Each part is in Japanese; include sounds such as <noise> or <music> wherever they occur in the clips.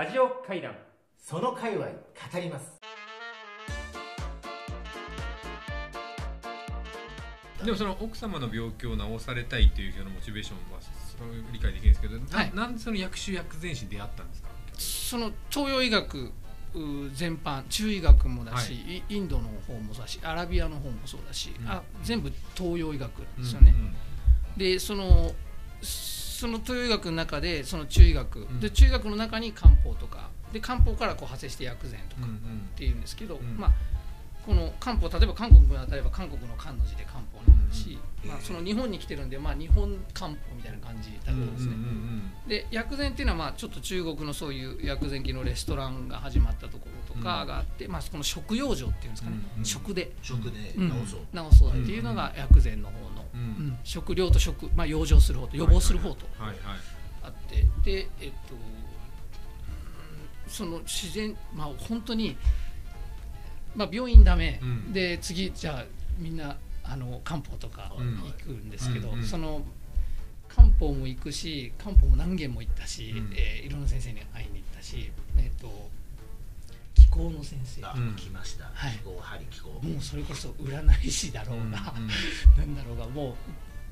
ラジオ会談。その界隈語ります。でもその奥様の病気を治されたいというようなモチベーションは理解できるんですけど、はい。ななんでその薬種薬膳師に出会ったんですか？その東洋医学う全般中医学もだし、はい。イインドの方もそうだしアラビアの方もそうだし、うん。あ全部東洋医学なんですよね。うん。でそのその東洋医学の中でその中医学、ん。で中医学の中に漢方とか。で漢方からこう派生して薬膳とうんうん。かっていうんですけど、ん。まあこの漢方例えば韓国が例えば韓国の漢の字で漢方になるし、まあ、その日本に来てるんで、まあ、日本漢方みたいな感じだと思うんですね。うんうんで薬膳っていうのはまあちょっと中国のそういう薬膳系のレストランが始まったところとかがあって、まあ、この食養生っていうんですかね、うんうん食で、食でうん。治そう、治そうっていうのが薬膳の方の、うん。うん。食料と食、まあ、養生する方と予防する方とはいはい。あって、でえっとうんその自然まあ本当に、まあ、病院ダメ、うん。で次じゃあみんなあの漢方とかうん行くんですけど、その漢方も行くし漢方も何軒も行ったし、うん。えーいろんな先生に会いに行ったし、えっと気候の先生。来ました、はい。気候針気候。もうそれこそ占い師だろうが、うんうんなんだろうがもう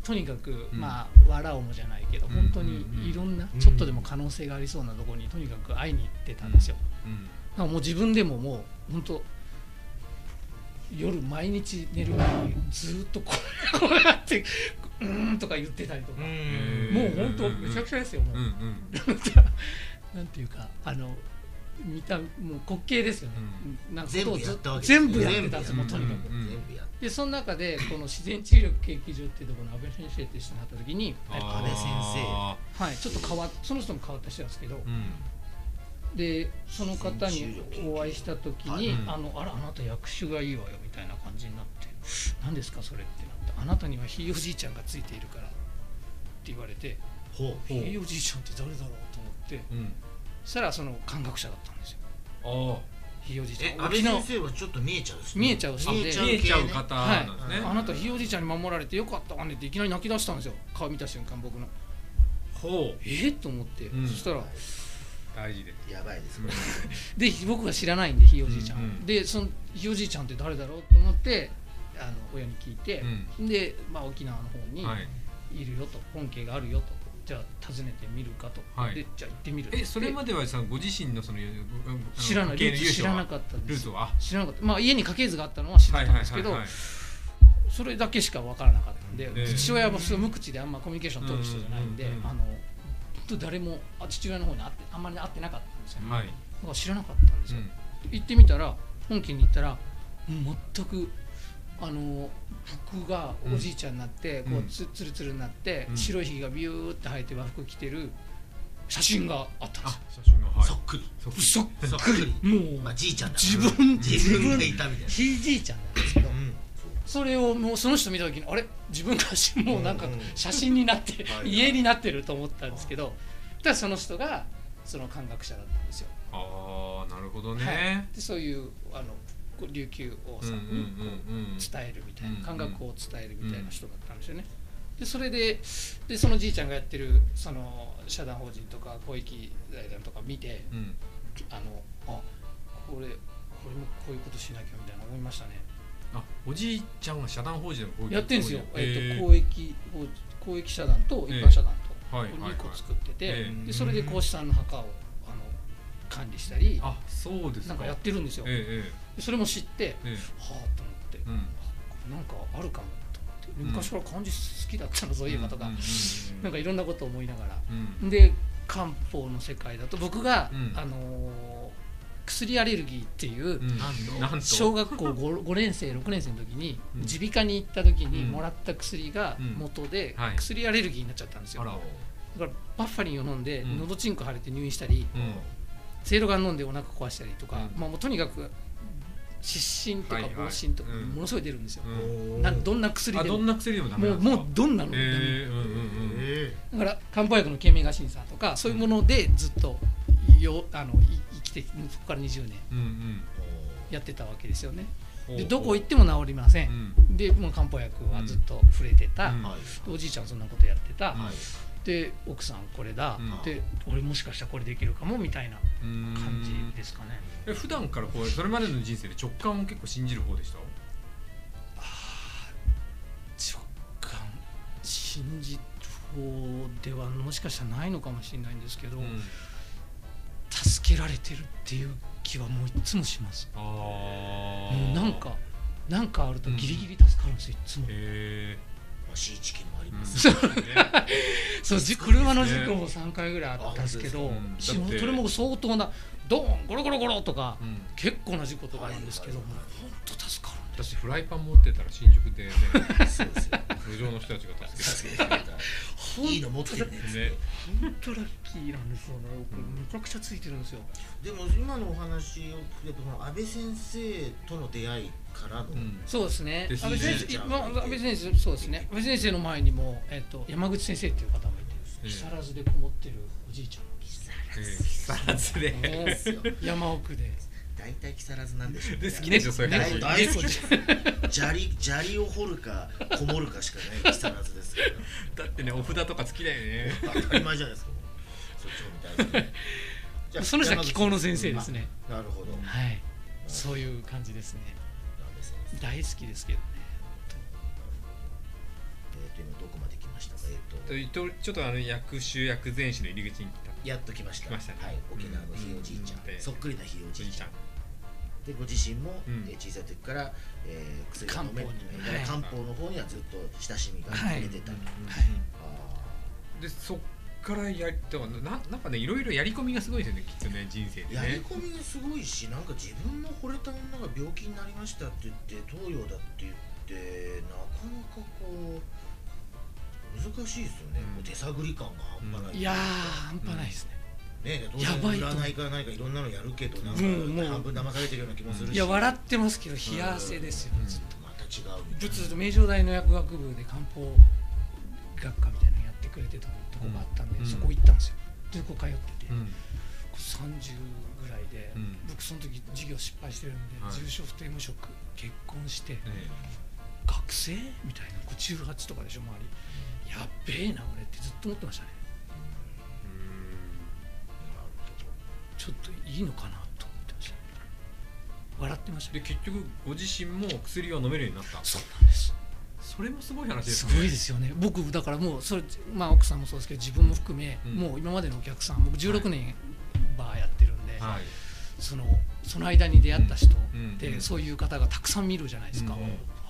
とにかく、うん。まあ笑おうもじゃないけど、うん本当にいろんなちょっとでも可能性がありそうなところにとにかく会いに行ってたんですよ、うんだからもう自分でももう本当夜毎日寝る前にずっとこうやって「うーん」とか言ってたりとか、もう本当めちゃくちゃですよもう、うんうん。<laughs> なんていうかあの見たもう滑稽ですよね、なんか全部やったわけ全部やってた。んですよもうとにかく、うん全部やっでその中でこの自然治癒力研究所っていうところの安倍先生って人に会った時に、あー。安倍先生。はい、ちょっと変わその人も変わった人なんで。すけど、うん。でその方にお会いした時に「う。んあのあらあなた薬種がいいわよ」みたいな感じになって「何ですかそれ」ってなって「あなたにはひいおじいちゃんがついているから」って言われてほう「ひいおじいちゃんって誰だろう?」と思ってしたらその感覚者だったんですよ。あひいおじいちゃん。え安倍沖縄先生はちょっと見えちゃう見えちゃう人であ見えちゃう方はいなんですね、あなたひいおじいちゃんに守られてよかったわねっていきなり泣き出したんですよ。顔見た瞬間僕の。ほう。えっと思って、うん。そしたら。大事で。やばいです。こ <laughs> れで僕が知らないんでひいおじいちゃん。を、うんうん。でそのひいおじいちゃんって誰だろうと思ってあの親に聞いて、で、まあ、沖縄の方にはい。いるよと、本家があるよとじゃあ訪ねてみるかと、はい。でじゃあ行ってみる。えそれまでではさご自身のその知らない。ルーツ知らなかったんです。ルーツは？知らなかった。まあ家に家系図があったのは知ってはいはいたんですけど、はいはいそれだけしか分からなかったんで、ええ。父親もすごい無口であんまコミュニケーション取る人じゃないんで、うんうんうんあの本当誰もあ父親の方に会ってあんまり会ってなかったんですよね、はい。だから知らなかったんですよ、うん。行ってみたら本家に行ったら全くあの服がおじいちゃんになって、うん。こうつつるつるになって、うん。白いひげがビューって生えて和服着てる写真があったんですあ写真がはい。そっくり。そっくり。もう、まあじいちゃんだ自分自分がいたみたいな。ひいじいちゃんなんですけど、うん。それをもうその人見た時にあれ？自分がもうなんか写真になってはい。家になってると思ったんですけど。ただその人がその感覚者だったんですよ。ああなるほどはい。ね、でそういうあの琉球王さんにこう伝えるみたいなうん感覚を伝えるみたいな人だったんですよね。でそれででそのじいちゃんがやってるその社団法人とか公益財団とか見てうん。あのあこれこれもこういうことしなきゃみたいな思いましたね。あおじいちゃんは社団法人のやってるんですよ、ええっとー。公益法公益社団と一般社団とはいはいはい。2個作ってて、ええでそれで孔子さんの墓を管理したりあそうですか。なんかやってるんですよ、ええでそれも知って、ええ。えはあと思って、えうん。あなんかあるかもと思ってうん。昔から漢字好きだったのそういえばとか、うんなんかいろんなことを思いながら、うん。で漢方の世界だと僕が、うん。あのー薬アレルギーっていう、小学校 5, 5年生6年生の時にうん。耳鼻科に行った時にうん。もらった薬が元で薬アレルギーになっちゃったんですよ、だからバッファリンを飲んでうん。喉チンコ腫れて入院したり、うんセイロガン飲んでお腹壊したりとか、うん。まあ、もうとにかく湿疹とかはいはい。防疹とかうん。ものすごい出るんですよ、うん。なんどんな薬でも。あどんな薬でももうもうどんなのだから漢方薬のケメガシンさんとかそういうものでずっとよあのい生きてそこから20年。やってたわけですよね。でどこ行っても治りませ、うん。んでもう漢方薬はずっと触れてた、おじいちゃんはそんなことやってた、はいでで奥さんこれだ、うん。で俺もしかしたらこれできるかもみたいな感じですかね、え普段からこうそれまでの人生で直感を結構信じる方でした？直感信じる方ではもしかしたらないのかもしれないんですけど、うん。助けられてるっていう気はもういつもします。あもー。うなんかなんかあるとギリギリ助かるんですよいつも、へまあシーチキンもありえます。そう。ねそうじ車の事故も3回ぐらいあったんですけどそれも相当なドーンゴロゴロゴロとか、うん。結構な事故とかあるんですけど、本当助かるんだってですよフライパン持ってたら新宿でね <laughs> そうですよ路上の人たちが助助けけてくれた <laughs> いいの持ってるね。本当ラッキーなんですよね。僕うん。めちゃくちゃついてるんですよ。でも今のお話を聞くと安倍先生との出会いからの、うん。そうですね。安倍先生、まあ、安倍先生そうですね。安倍先生の前にも、えっと山口先生っていう方もいてええ。木更津でこもってるおじいちゃん。ええ木更津で山奥で大体木更津なんでしょうね。で好きでしょそういう大話大好き。砂利砂利を掘るかこもるかしかない木更津ですからだってねお札とか好きだよね。当たり前じゃないですか。そっちも大好き。じゃあその人は気候の先生ですね。あなるほど。はいそういう感じですね。大好きですけどね。えーと今どこまで来ましたか？えっ、と。とちょっとあの薬種薬膳師の入り口に来た。やっと来ました。来ましたね。はい、沖縄のひいおじいちゃん、うん。そっくりなひいおじいちゃんでご自身も、うん。えー小さい時から、えー、薬が飲め漢方に。えーはい。漢方の方にはずっと親しみがはい。出てた、うん。はい。あでそっからやりだからななんかねいろいろやり込みがすごいですよねきっとね人生でーやりね込みがすごいしなんか自分の惚れた女が病気になりましたって言って東洋だって言ってなかなかこう難しいですよね、うん。こう手探り感が半端ない、いやー半端ないですね、ねやばいと。占いか何かいろんなのやるけどなんか半分騙されてるような気もするし、いや笑ってますけど冷や汗ですよ、うん。ずっとまた違うみたいな仏名城大の薬学部で漢方学科みたいなのやってくれてたとこがあったんで、うん。そこ行ったんですよ。でここ通ってて、うん。30ぐらいで、うん。僕その時授業失敗してるんで、はい。住所不定無職結婚して、ね学生みたいなこう18とかでしょ周り。やっべえな俺ってずっと思ってましたねちょっといいのかなと思ってました。ね笑ってました。ねで結局ご自身も薬を飲めるようになった。そうなんです。それもすごい話ですね。すごいですよね。僕だからもうそれまあ奥さんもそうですけど自分も含め、うん。もう今までのお客さん僕16年バーやってるんで、はい。そのその間に出会った人うんで、うん。そういう方がたくさん見るじゃないですか、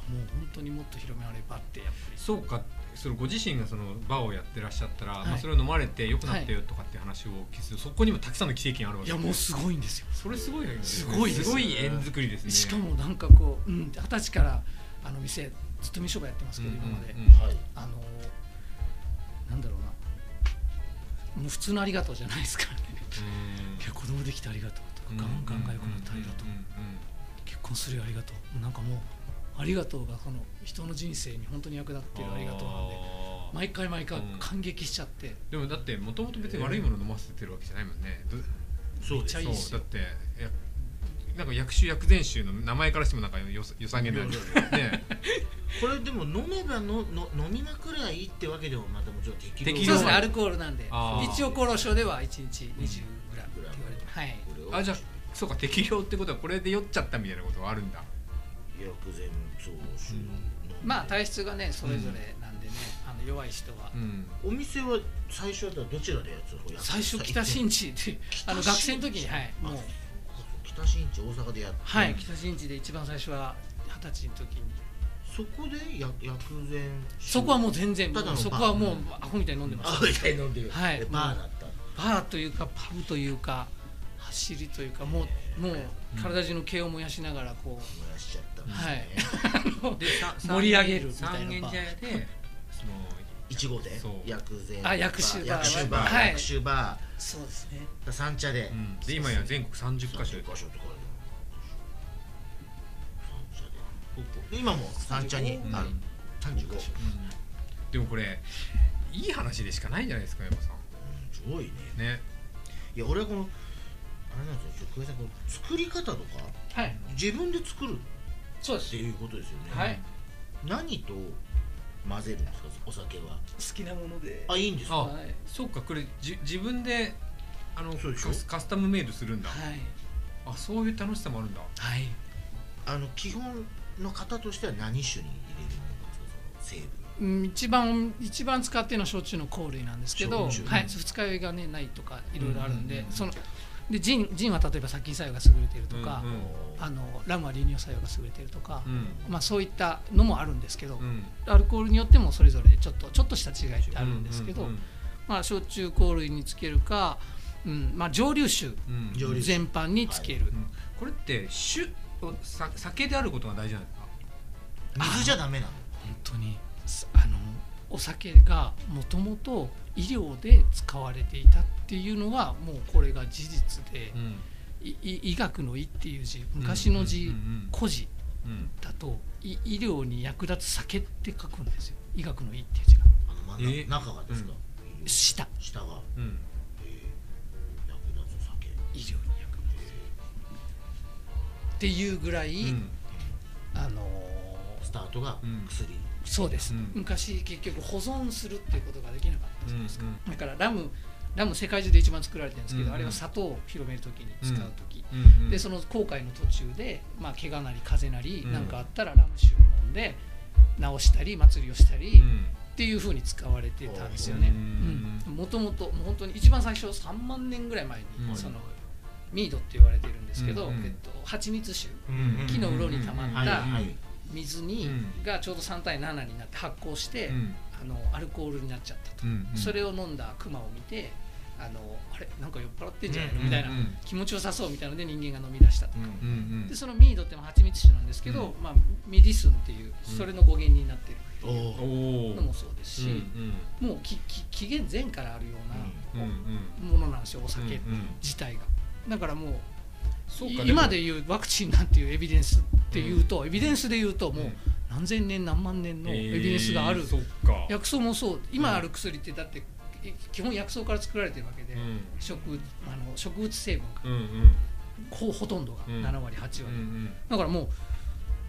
もう本当にもっと広められばってやっぱり。そうか。そのご自身がそのバーをやってらっしゃったら、はい。まあ、それを飲まれて良くなったよとかっていう話を聞くと、そこにもたくさんの奇跡があるわけいやもうすごいんですよ。それすごいすごいですすごい縁作りですね。しかもなんかこううん二十歳からあの店ずっと店商売やってますけど、今まで、うんうん。うんはい。あのなんだろうな。もう普通のありがとうじゃないですからね。いや子供できてありがとうとか、うんガンガンが良くなってありがとう、んん結婚するよありがとう。なんかもうありがとうがこの人の人生に本当に役立ってるありがとうなんで。毎回毎回うん。感激しちゃって、でもだってもともと別に悪いもの飲ませてるわけじゃないもんね、どそうめっちゃいいだってやなんか薬種薬膳酒の名前からしてもなんかよさ良さげなね。<laughs> これでも飲めばのの飲みまくりゃいいってわけでもまたもちろん適量適量そうですねアルコールなんで。一応厚労省では1日20グラムって言われて。はい。これをあじゃあそうか適量ってことはこれで酔っちゃったみたいなことがあるんだ薬膳そう酒飲ん。でまあ体質がねそれぞれなんでね、あの弱い人は、うん。お店は最初はどちらでやつをやっ最初北新地であの北学生の時にはいもう。北新地大阪でやってはい北新地で一番最初は二十歳の時に。そこで薬薬膳そこはもう全然ただのバー。そこはもうアホみたいに飲んでましたあみたいに飲んでる。はい。でバーだった。バーというかパブというか走りというかもうもう体中の毛を燃やしながらこう燃やしちゃったんですはい。ねあのでさ盛り上げるみたいな三軒茶屋でその1号でそう。薬膳。あ薬酒バー薬酒バー、はい。薬酒バそうですね。ー三茶で、うん。で今や全国30カ所。30カ所とか今も三茶にうんある。35、うん、うん。でもこれいい話でしかないじゃないですか山さすごいね。んね。いや俺はこのあれなんですよ久米さんこの作り方とかはい。自分で作るそうです。っていうことですよね、はい。何と混ぜるんですか？お酒は。好きなもので。あいいんですか？あはい。そうかこれじ自分であのそうでしょ？カスタムメイドするんだ、はい。あそういう楽しさもあるんだ。はい。あの基本の方としては何種に入れるものなんですか？その成分。うん一番一番使ってるのは焼酎の香類なんですけど、はい、二日酔いがねないとかいろいろあるんで、うんうんうん。そのでジンジンは例えば殺菌作用が優れてるとか、うんうん。あのラムは利尿作用が優れてるとか、うん。まあ、そういったのもあるんですけど、うん。アルコールによってもそれぞれちょっとちょっとした違いってあるんですけど、うんうんまあ、焼酎香類につけるか、うんまあ、蒸留酒うん。蒸留酒。全般につける、うん。これって酒さ酒であることが大事なんですか？水じゃダメなの？本当に。すあのお酒がもともと医療で使われていたっていうのがもうこれが事実で、うん。医学の「医」っていう字昔の字、うんうん古字うんうん。だとい医療に役立つ酒って書くんですよ。医学の「医」っていう字が。あの真んえ？ー中中がですか、下下が、うん。えー。役立つ酒。医療に役立つ。っていうぐらい、うん。あのースタートがうん。薬、そうです、うん。昔結局保存するっていうことができなかったじゃないですか、うんだからラムラム世界中で一番作られてるんですけど、うんうん。あれは砂糖を広めるときに使うとき、うんうんでその航海の途中で、まあ、怪我なり風邪なりうん。何かあったらラム酒を飲んで治したり祭りをしたり、うん。っていうふうに使われてたんですよね。う。もともと本当に一番最初3万年ぐらい前に、うんそのミードって言われてるんですけど、うんうんえっと蜂蜜酒。うん木の鱗に溜まったはいはい水に、うん。がちょうど3対7になって発酵して、うん。あのアルコールになっちゃったと、それを飲んだクマを見てあのあれなんか酔っ払ってんじゃないの、うんみたいな、気持ちよさそうみたいなので人間が飲み出したと、うんうんうん。でそのミードってのは蜂蜜酒なんですけど、うん。まあ、medicine っていうそれの語源になってるっておいうのもそうですし、うんもうきき紀元前からあるようなものなんですよお酒自体が。だからもう今でも。いうワクチンなんていうエビデンスっていうと、エビデンスで言うともううん。何千年何万年のエビデンスがある、えーそっか。薬草もそう。今ある薬ってだってえ基本薬草から作られてるわけで、うん。植あの植物成分が。うんうん。ほほとんどがうん。7割8割、うんうん。だからも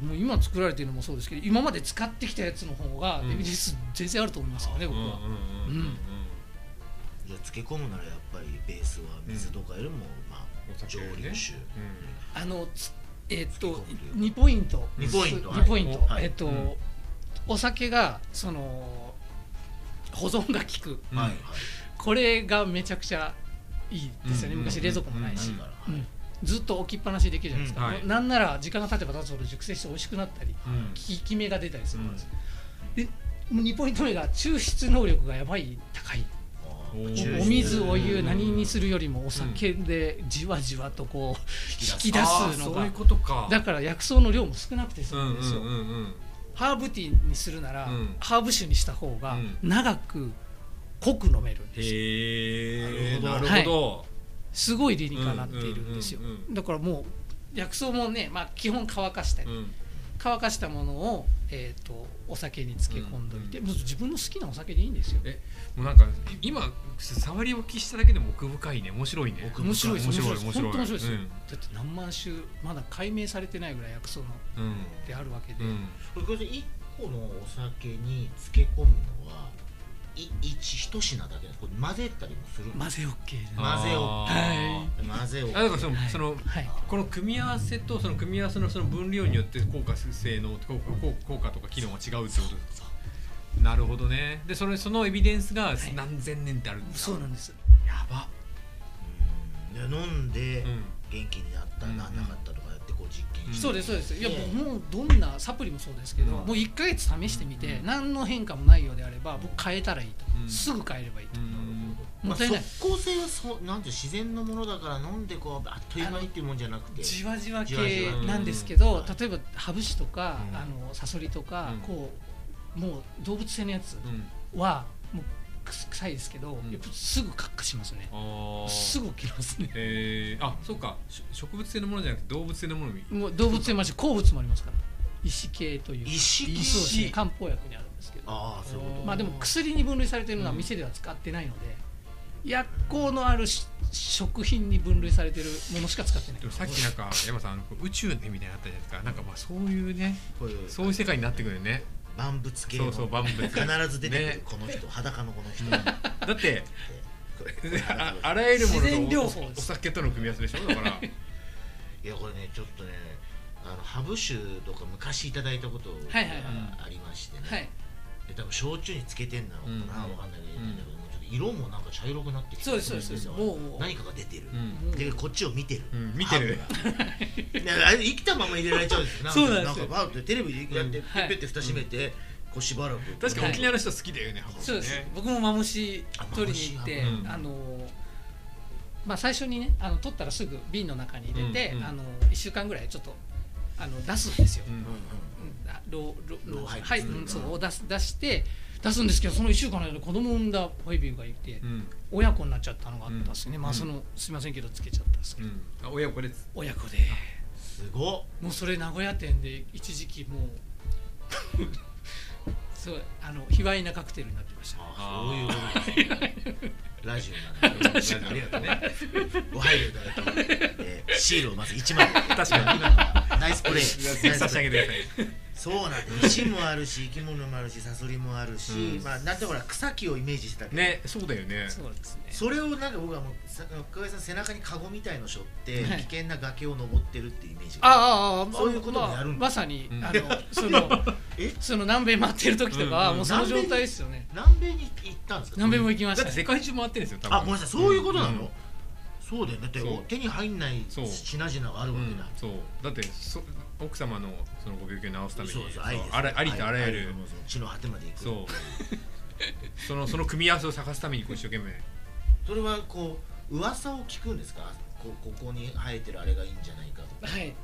うもう今作られてるのもそうですけど今まで使ってきたやつの方がうん。エビデンス全然あると思いますよね、僕は。うんうんうんうんじゃあ漬け込むならやっぱりベースは水とかよりも、まあ蒸留酒、あのつえっと漬け込むという。か2ポイント。二ポイント。2ポイント、はい。えっと、うん。お酒がその保存が効く。うんはい。はいこれがめちゃくちゃいいですよね、うん。昔冷蔵庫もないし、ずっと置きっぱなしでできるじゃないですか、うん。はい。なんなら時間が経てば経つほど熟成して美味しくなったりうん。効き目が出たりするんです、で2ポイント目が抽出能力がやばい高い。あお水お湯うん何にするよりもお酒でじわじわとこう引き出あすのが。ーそういうことか。だから薬草の量も少なくて済うんですよ、ハーブティーにするなら、うん。ハーブ酒にした方がうん。長く濃く飲めるんですななるるほど。すごい理にかなっているんですよ。だからもう薬草もね、まあ、基本乾かしたり、うん乾かしたものを、えー、とお酒に漬け込んどいて、うんもう自分の好きなお酒でいいんですよ。えもうなんか今触り置きしただけでも奥深いね。面白いね。奥面白いです面白い面白い。面白いだって何万種まだ解明されてないぐらい薬草のうん。であるわけで、うん。これこれ1個のお酒に漬け込むのはい一一品だけこれ混ぜたりもする混ぜ OK 混ぜをあ混ぜをー。あだからその,、はい。そのはい。この組み合わせとその組み合わせのその分量によって効果性能効果効効果とか機能が違うってことですなるほどね。でそれそのエビデンスがい。何千年ってあるんですか、そうなんです。やば。うん。で飲んでうん。元気になった、うんなんなかったとか実験そうですそうです。いやええ。もうどんなサプリもそうですけど、うん。もう1か月試してみて、うん。何の変化もないようであれば僕変えたらいいと、うん。すぐ変えればいいと、もったいない、即効性はそうなんて自然のものだから飲んでこうあっという間にっていうもんじゃなくて。じわじわ系なんですけど、うん。例えばハブ酒とか、うん。あのサソリとか、うん。こうもう動物性のやつうん。は臭いですけど、ん。やっぱすぐカッカしますね、すぐ起きますね。えー、あそうか。し植物性のものじゃなくて動物性のものも動物性もあるし鉱物もありますから。石系という石系。そうですね。漢方薬にあるんですけど。ああそういうこと。まあでも薬に分類されているのは店では使ってないので、薬効のあるし食品に分類されているものしか使ってない。さっきなんか山さんあの宇宙でみたいなのあったじゃないですか。なんかまあそういうねそういう世界になってくるよね万物系のそうそう万物。必ず出てくるね。この人裸のこの人。うん。だってああらゆるもの自然療とおお酒との組み合わせでしょ？だから。<laughs> いやこれねちょっとねあのハブ酒とか昔いただいたことがはいはいはいありましてね、はいで多分焼酎につけてんなのかな、うん。わかんないけど、もうちょっと色もなんか茶色くなってきてそうですそうですそうです。もうもう。何かが出てる、うん。でこっちを見てる、うん見てる。ね <laughs> あれ生きたまま入れられちゃうんですよ。そうなんですよ。かバーってテレビでやって、うんペッて蓋閉めて、こうしばらく確かに沖縄の人好きだよねハブそうです、ね僕もマムシ取りに行って、マムシあのまあ最初にねあの取ったらすぐ瓶の中に入れて、うんうん。あの1週間ぐらいちょっとあの出すんですよ、うんうんうん。うん。あローロ老廃物はい、うん、そう出す出して出すんですけどその1週間の間で子供産んだホイビューがいて、うん。親子になっちゃったのがあったんですね、うん。まあそのすいませんけどつけちゃったんですけど、うん。あ親子で親子で。すごっ。もうそれ名古屋店で一時期もう <laughs> そうあの卑猥なカクテルになってましたあそういうことですラジオなんで。ありがとうねね。ご配慮いただき、えーシールをまず1枚。確かに。今ナイスプレーナイス差しプレー上げてくださいそうなんで石もあるし生き物もあるしサソリもあるし、うん。まあなんてほら草木をイメージしてたけど、ねそうだよね。そうですね。それをなんか僕はもうさ深井さん背中にカゴみたいの背負って、はい。危険な崖を登ってるっていうイメージあああああそういうこともやるんだまあまさに、うん。あのその <laughs> え？その南米回ってる時とかはうんうんもうその状態ですよね、南米に行ったんですか？南米も行きましたね。だって世界中回ってるんですよ多分。あごめんなさいそういうことなの、うんそうだよだって手に入んないそう。品々があるわけだ、そう。だってそ奥様のそのご病気を治すためにそうそう愛ですあらありとあらゆる愛の果てまで行く。そう。そ <laughs> のその組み合わせを探すためにこう一生懸命。それはこう噂を聞くんですか？こここに生えてるあれがいいんじゃないかとか。はい。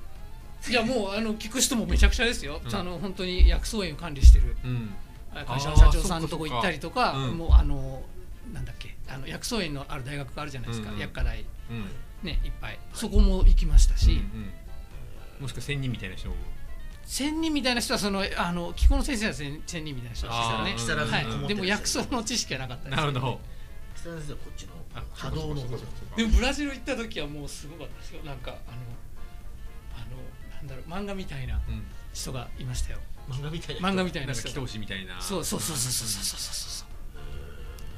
いやもうあの聞く人もめちゃくちゃですよ、うん。あの本当に薬草園を管理してる。うん。会社の社長さんのとこ行ったりとかそっかそっか。うん。もうあのなんだっけあの薬草園のある大学があるじゃないですか、うん。うん。薬科大うんねいっぱい。そこも行きましたし、うんうんもしくは仙人みたいな人も仙人みたいな人はそのあの木久野先生は仙仙人みたいな人でしたね。はい、でも薬草の知識はなかったです。なるほど。北先生はこっちのあ波動の方そうかそうかそうかでもブラジル行った時はもうすごかったですよ。なんかあのあのなんだろう漫画みたいなうん人がいましたよ。漫画みたいな漫画みたいなん人祈祷師みたいな。そうそうそうそうそうそうそうそう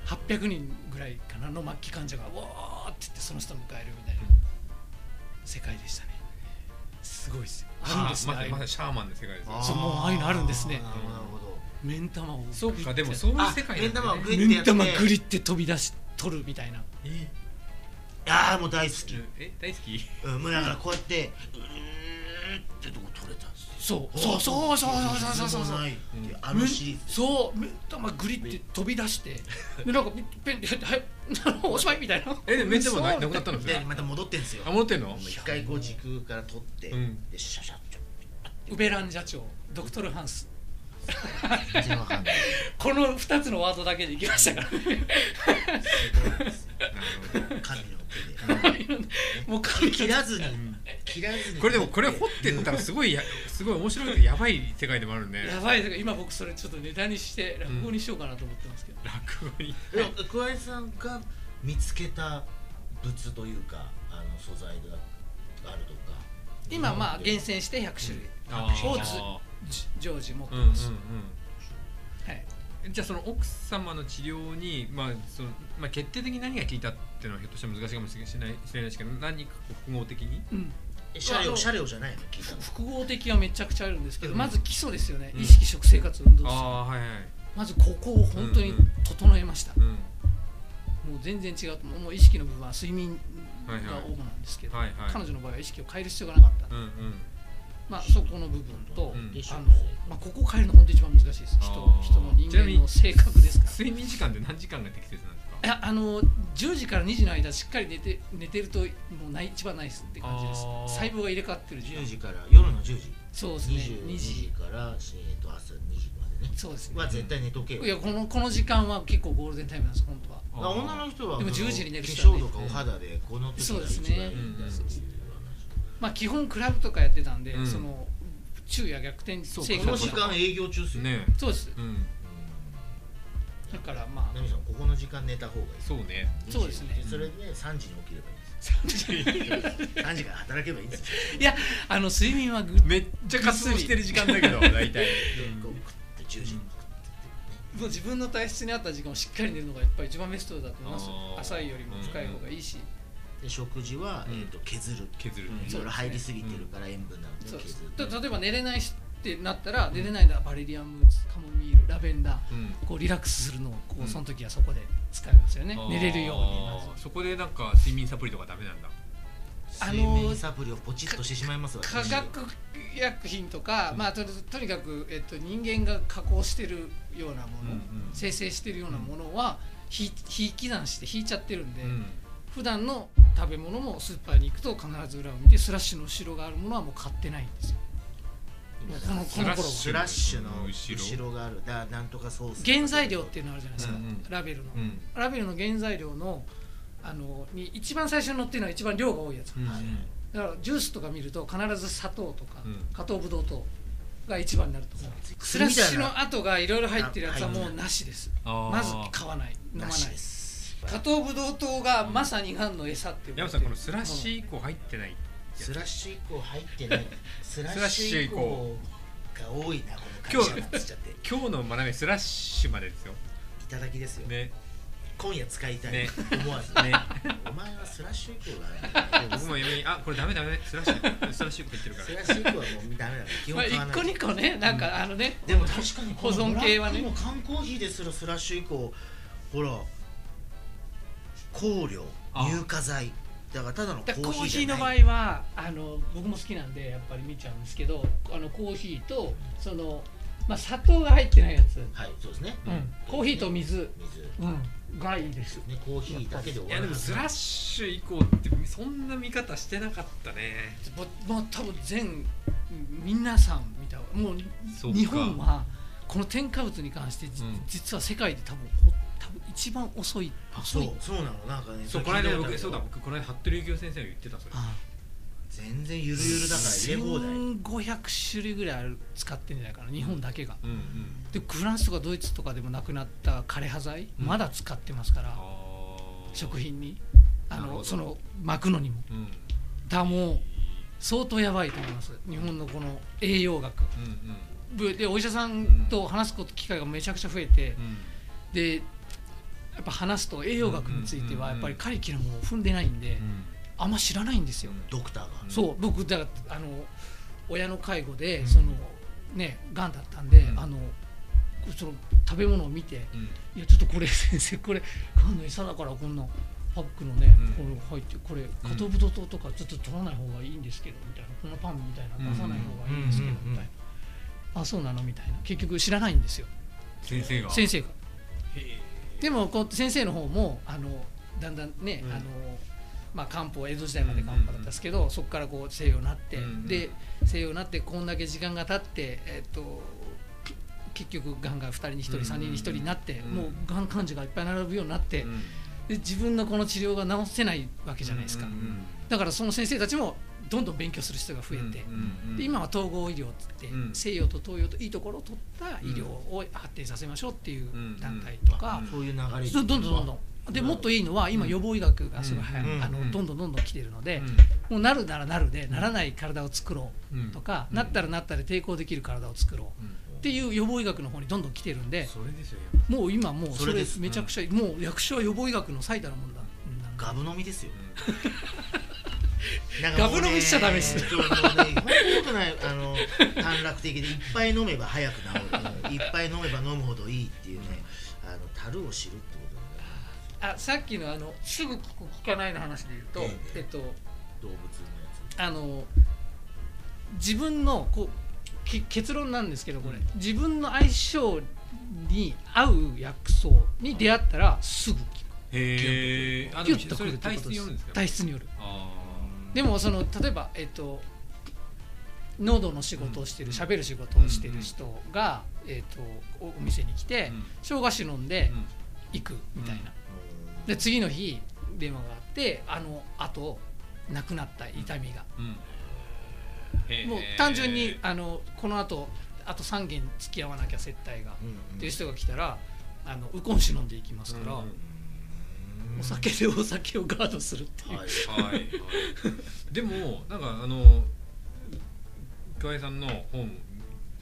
800人ぐらいかなの末期患者がわーって言ってその人を迎えるみたいな世界でしたねすごいですよ。あるんですねまあまさにシャーマンの世界ですそうもうああいうのあるんですね。なるほど。目ん玉をそうかでもそういうあ世界目ん玉をねグイッてやって。目ん玉グリって飛び出し取るみたいな。えああもう大好き、え大好き？うん、もうだからこうやってうーってとこ取れたんですよ。そう。そうそうそうそうそうそうそうないっていうあのシリーズそう。目ん玉グリって飛び出して。でなんかペンではい <laughs> おしまいみたいな。えでも目ん玉なそう。なくなったの？でまた戻ってんですよ。あ戻ってんの？一回こう時空から取って、うん。でシャシャウベラン社長ドクトルハンスこの2つのワードだけでいきましたから。ねすごいですなるほど神の手でもう神切らずに。切らずに。これでもこれ掘ってったらすごいやすごい面白いやばい世界でもあるね。やばいです今僕それちょっとネタにして落語にしようかなと思ってますけど、落語に。桑井さんが見つけた物というかあの素材があるとか。今まあ厳選して100種類。あをーじ常時持ってうんうんうん。ます、はい。じゃあその奥様の治療に、まあそのまあ、決定的に何が効いたっていうのはひょっとしたら難しいかもしれないしれないですけど何か複合的に？うん、え車両車両じゃないの？聞いたの。複合的はめちゃくちゃあるんですけど、うん。まず基礎ですよね、うん意識食生活運動はいはい。まずここを本当にうんうん整えました、うんもう全然違うと思う。もう意識の部分は睡眠が主なんですけど、はいはい。彼女の場合は意識を変える必要がなかった、うんうんまあ、そこの部分と、うん。でしょあのまあ、ここを変えるの本当一番難しいです。人人の人間の性格ですから。睡眠時間って何時間が適切なんですか？いやあの10時から2時の間しっかり寝て寝てるともうない一番ないですって感じです。細胞が入れ替わってる時間。10時から夜の10時。そうですね。22 2時時から、えー、と朝2時までね。そうですね。は絶対寝とけよ。いやこのこの時間は結構ゴールデンタイムなんです本当は。まあ女の人はでもその10時に寝る化人はね。粧とかお肌でこの時がそうですね一番いいんだっていうまあ基本クラブとかやってたんで、うん。その昼夜逆転そう話この時間営業中っすよね。そうです。うん。うんだからまあ。ナミさんここの時間寝た方がいい。そうね。そうですね。それで3時に起きればいいです3時から働けばいいんですよ。<laughs> いやあの睡眠はぐめっちゃ活動してる時間だけど大体。こう食って10時に。もう自分の体質に合った時間をしっかり寝るのがやっぱり一番ベストだと思います浅いよりも深い方がいいし、で食事は、うん。えー、と削る。削る、いろい。ろ入りすぎてるから塩分なのでそう。削ると例えば寝れないしってなったら寝れないのはバレリアムカモミールラベンダー。うん。こうリラックスするのをこうん。うその時はそこで使いますよね、寝れるようにそこでなんか睡眠サプリとかダメなんだ。あの睡眠サプリをポチッとしてしまいます私化学薬品とか、まあ、ととにかく、えっと、人間が加工してるようなもの、うんうん。生成してるようなものは引引き算して引いちゃってるんで、うん普段の食べ物もスーパーに行くと必ず裏を見てスラッシュの後ろがあるものはもう買ってないんですよ。このこの頃はスラッシュの後ろがあるだなんとかソース原材料っていうのあるじゃないですか、うんうんラベルの、うん。ラベルの原材料のあのに一番最初に載ってるのは一番量が多いやつ、うんはいだからジュースとか見ると必ず砂糖とか、うん。加糖ブドウ糖が一番になると思う。スラッシュの後がいろいろ入ってるやつはもうなしです。まず買わない。飲まなないしです加糖ブドウ糖がまさにがんの餌っていう山さんこのスラッシュ以降入ってないスラッシュ以降入ってないスララッシュ以降が多いなこの会社。がつっちゃって。今日の学びスラッシュまでですよ。いただきですよ、ね。今夜使いたい、ね。思わず。ね。お前はスラッシュ以降だね僕も嫁にあこれダメダメ。スラッシュスラッシュ以降入ってるかスらラッシュ以降はもうダメだ。ね基まあ、1本買わない。個2個ねなんかあのね、でも確かに保存系はね。缶コーヒーですらスラッシュ以降ほら香料あ。乳化剤。だからただのコーーヒーじゃヒーの場合はあの僕も好きなんでやっぱり見ちゃうんですけどあのコーヒーとその、まあ、砂糖が入ってないやつ、はいそうですね、うん。コーヒーと水、水。うん、がいいです。ねコーヒーだけで終いやでもスラッシュ以降ってそんな見方してなかったね。ももう多分全皆さん見たもう日本はこの添加物に関して、じうん。実は世界で多分ほ多分一番遅いあ遅い。そうそうなのなんかねそうこの間僕そうだ僕この間服部幸雄先生が言ってたそれ。あ全然ゆるゆるだから入れ放題。1500種類ぐらいある使ってんじゃないかな日本だけが、うんうん。でフランスとかドイツとかでもなくなった枯葉剤、うん。まだ使ってますから食品に。あのその巻くのにも。うん。だもう相当やばいと思います。日本のこの栄養学。うんうん。ぶでお医者さんと話すこと機会がめちゃくちゃ増えて、うん。でやっぱ話すと栄養学についてはやっぱりカリキュラムを踏んでないんで、うんあんま知らないんですよ、ドクターが。うんそう。僕だからあの親の介護で、うん。そのねがんだったんで、うん。あのその食べ物を見てうん。いやちょっとこれ <laughs> 先生これがんの餌だからこんなパックのね、うん。これ入ってこれ加糖ブドウ糖とかちょっと取らない方がいいんですけどみたいなこんなパンみたいな出さない方がいいんですけどみたいな。あそうなの？みたいな。結局知らないんですよ。先生が。先生が。へでもこう先生の方もあのだんだんね、うん。あのまあ、漢方江戸時代まで漢方だったんですけど、そこからこう西洋になって、うんうん。で西洋になってこんだけ時間が経って、えっとけ結局がんが2人に1人、うんうん3人に1人になって、うんもうがん患者がいっぱい並ぶようになって、で自分のこの治療が治せないわけじゃないですか、うんうん。だからその先生たちもどんどん勉強する人が増えて、うんうんうんで今は統合医療って言って、うん。西洋と東洋といいところを取った医療を発展させましょうっていううん。団体とか、うん。そういう流れどんどんどんどん。でもっといいのは今予防医学がすごいうん。あのうん。どんどんどんどん来てるので、うん。もうなるならなるでならない体を作ろうとか、うん。なったらなったで抵抗できる体を作ろう。うん。っていう予防医学の方にどんどん来てるんでそれですよもう今もうそれめちゃくちゃ、もう役所は予防医学の最たるもんだ、ガブ飲みですよ。ねガブ飲みしちゃダメっす。そうもうね本当良くないあの短絡的でいっぱい飲めば早く治る、うんいっぱい飲めば飲むほどいいっていうねあの樽を知るってことだねあさっきのあのすぐ聞かないの話で言うと、えええっと動物のやあの自分のこうき結論なんですけどこれ、うん自分の相性に合う薬草に出会ったらすぐ効くへえあでもそれ体質によるんですか体質によるあでもその例えばえっと喉の仕事をしてるうん。喋る仕事をしてる人が、えっとおお店に来て、うん。生姜酒飲んで行くみたいな、つで次の日電話があってあのあと亡くなった痛みが、もう単純にあのこのあとあと3軒付き合わなきゃ接待が、っていう人が来たらあのウコン酒飲んでいきますから、お酒でお酒をガードするっていう、はいはいはい。でもなんかあの桑井さんの本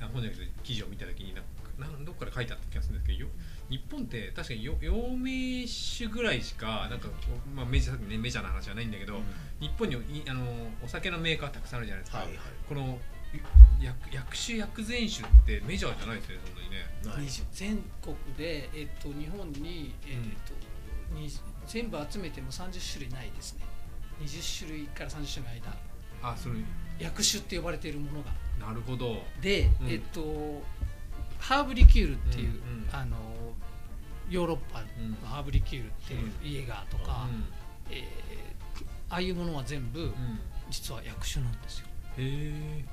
あ本じゃなくて記事を見た時になんかなんどっかで書いてあった気がするんですけどよ日本って確かによ陽明酒ぐらいしかなんか、まあ、メジャー、ね、メジャーな話はないんだけど、日本にいあのお酒のメーカーたくさんあるじゃないですか、はいはい。この薬薬酒薬膳酒ってメジャーじゃないですよねそんなにね。ない。20全国で、えっと、日本に、えっとに全部集めても30種類ないですね。20種類から30種類の間。あそれ。薬酒って呼ばれているものが。なるほど。で、うん。えっとハーブリキュールっていう、うんうん。あのヨーロッパうん。のハーブリキュールっていうイエガーとか、うん。えーああいうものは全部、うん。実は薬酒なんですよ、へえ。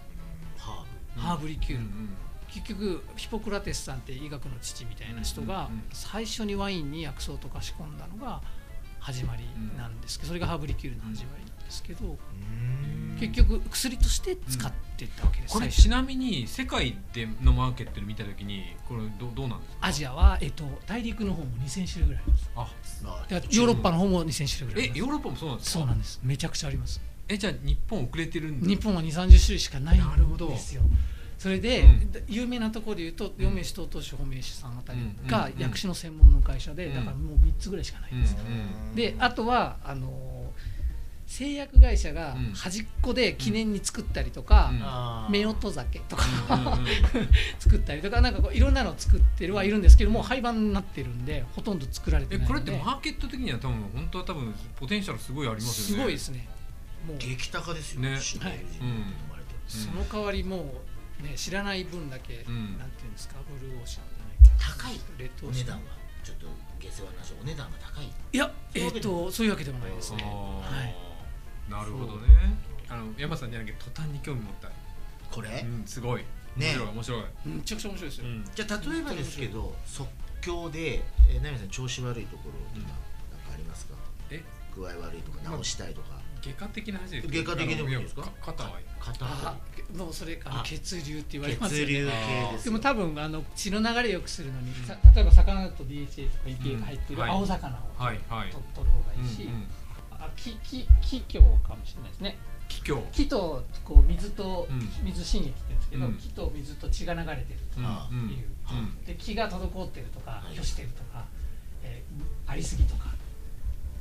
ハハーブリキュール、うん結局ヒポクラテスさんって医学の父みたいな人がうんうんうん最初にワインに薬草とか仕込んだのが始まりなんですけどそれがハーブリキュールの始まりなんですけど結局薬として使っていったわけです。これちなみに世界でのマーケットで見たときにこれどどうなんですか？アジアは、えっと、大陸の方も2000種類ぐらいあります。ヨーロッパの方も2000種類ぐらいえヨーロッパもそうなんですか？そうなんです。めちゃくちゃあります。えじゃあ日本遅れてるんだ。日本は2 3 0種類しかないなるほど。んですよそれで、うん。有名なところでいうと陽明酒東東酒本命酒さんあたりうん。がうん。薬種の専門の会社で、うん。だからもう3つぐらいしかないんです、うん。であとはあのー製薬会社がうん。端っこで記念に作ったりとか、うん。夫婦酒とか、<laughs> 作ったりとかなんかこういろんなのを作ってるはいるんですけどもう廃盤になってるんでほとんど作られてえないので。これってマーケット的には多分本当は多分ポテンシャルすごいありますすよね。ごいですね。もう激高ですよねはい。うん。その代わりもう、ね、知らない分だけ、ん。なんていうんですかブルーオーシャンじゃない高い。レッドオーシャン。お値段はちょっと下世話な話お値段が高いいやえっ、とそういうわけでもないですね。はい。なるほどね。あの山さんじゃなきゃ途端に興味持ったこれ？うんすごい。面ね白い面白い。めちゃくちゃ面白いですよ、うん。じゃあ例えばですけど即興でえーナミさん調子悪いところとかなんかありますか？え？具合悪いとか直したいとか外科的な話です外科的でもいいですか？肩は肩。もうそれあのあ。血流って言わりれますよね。血流系ですよでも多分あの血の流れ良くするのに、うん。さ例えば魚だと DHA とか EPA が入っているはい。青魚をはい。はいと取る方がいいし、うんうんあ気気気境かもしれないですね。気境気とこう水と、うん。水浸液って言うんですけど、うん。気と水と血が流れてるうんあうん。っていう、うん。で気が滞ってるとかはい。虚してるとか、えーありすぎとか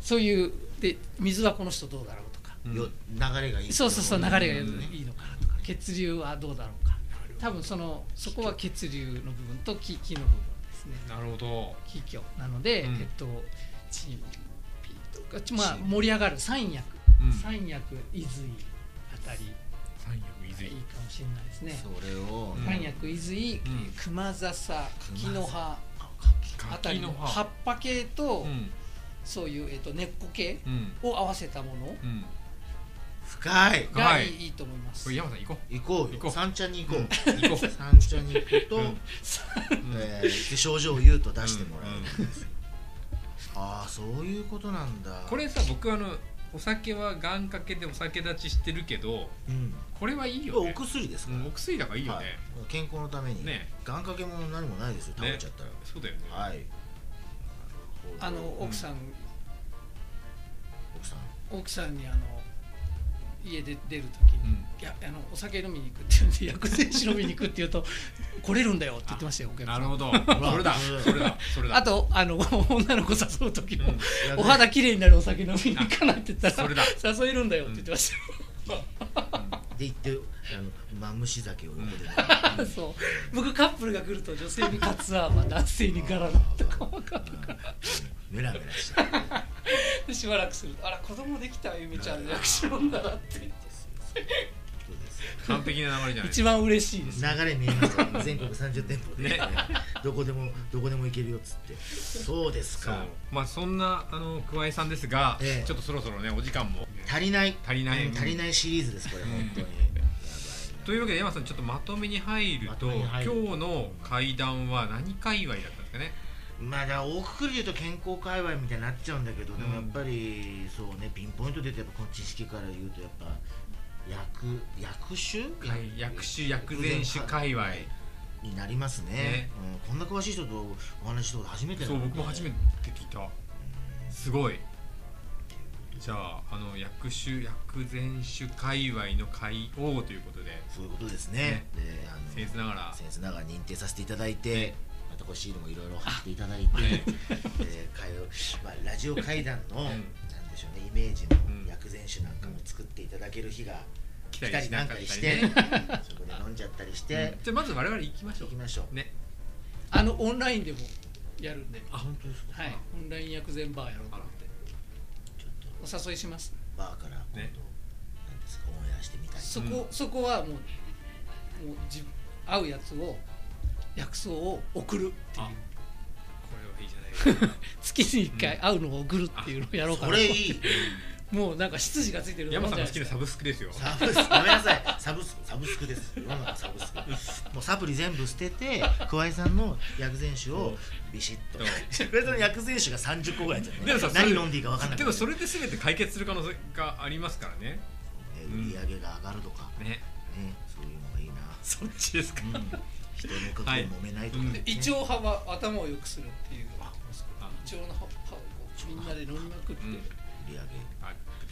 そういうで水はこの人どうだろうとか、うん。よ流れがいい。そうそうそう流れがいいうんのかなとか血流はどうだろうか。多分そのそこは血流の部分と気気の部分ですね。なるほど。気境なので、うん。えっとチンピとかちまあ盛り上がる。三薬、うん。三薬伊豆あたり。三役伊い。い豆かもしれないですね。それをうん。三薬伊豆、ん。熊笹柿の葉ああたりの葉っぱ系と、うんそういう、えっと根っこ系うん。を合わせたものうん。深い。がはいい。い,、と思います。山さん行こ行こうよ。行こう。三茶に行こう。う行こう。三茶に行くと、うん。えーで症状を言うと出してもらえる。ん。ですよ、ああそういうことなんだ。これさ僕あのお酒は願掛けでお酒立ちしてるけどうん。これはいいよおね薬ですから、うんお薬だからいいよはい。ね健康のために。ね。願掛けも何もないですよ倒れちゃったら、そうだよね。はいあの奥さん、奥さん。奥さんにあの家で出るときに、うん。いやあのお酒飲みに行くって言うんで薬膳酒飲みに行くって言うと <laughs> 来れるんだよって言ってましたよお客さなんるほど。<laughs> それだ。それだ。それだ。あとあの <laughs> 女の子誘う時も、うん。お肌きれいになるお酒飲みに行かないって言ったらそれだ。誘えるんだよって言ってましたよ、で行ってあのマムシ酒を横で、<laughs> そう。僕カップルが来ると女性にカツアーマ男性にガラだとか分かるから。メラメラして <laughs> しばらくすると「あら子供できたゆめちゃんの役所飲んだな」って。そうです完璧な流れじゃない一番嬉しいです流れ見えますよ。全国30店舗で、ね、どこでもどこでも行けるよっつって。そうですか。まあそんなあの桑井さんですが、ええ。ちょっとそろそろねお時間も。足りない。足りない。うん足りないシリーズですこれ、うん。本当に。というわけで山さんちょっとまとめに入るまととめに入る。今日の会談は何界隈だったんですかね？まあだから大くくりで言うと健康界隈みたいになっちゃうんだけど、でもやっぱりそうねピンポイントで言うとやっぱこの知識から言うとやっぱ薬薬酒はい薬膳酒界隈。になりますね。ね。うん、こんな詳しい人とお話ししたこと初めてなそう僕も初めて聞いた。すごい。じゃああの薬種薬膳酒界隈の会王ということで。そういうことですね。であの僭越ながら。僭越ながら認定させていただいて、ね。またこうシールもいろいろ貼っていただいて、ねで会話まあ、ラジオ会談の、ん。なんでしょうねイメージのうん薬膳酒なんかも作っていただける日が来来たりなんかりして、ね <laughs> そこで飲んじゃったりして、じゃあまず我々行きましょ行きましょう。うね。あのオンラインでもやるんであ本当ですか、はい。オンライン薬膳バーやろうかなって。ちょっと。お誘いします。バーから今度、ね。なんですか？オンエアしてみたいそこ、そこはもうもう自合うやつを薬草を送るっていう。あこれはいいじゃないですか。<laughs> 月に1回会うのを送るっていうのをやろうかそなと。れいい <laughs> もうなんか執事がついてる山さんの好きなサブスクですよ。サブスク。ごめんなさい。サブスクサブスクです。世の中サブスクもうサプリ全部捨てて桑井さんの薬膳酒をビシッと。桑井さんの薬膳酒が30個ぐらいやっちゃうねでもさ何飲んでいいか分かんないけどそれで全て解決する可能性がありますからね。ね売り上げが上がるとか。ね。ねそういうのがいいな。そっちですか、うん。人のことで揉めないとか胃腸派は頭を良くするっていうあ胃腸の葉をこうみんなで飲みまくって、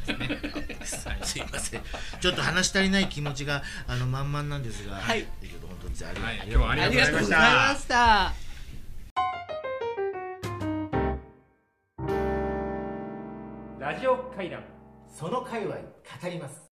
<laughs> すいません。ちょっと話し足りない気持ちがあの満々なんですが。はい。本当にありがはい。あり今日はありがとうございました。した。ラジオ会談その界隈語ります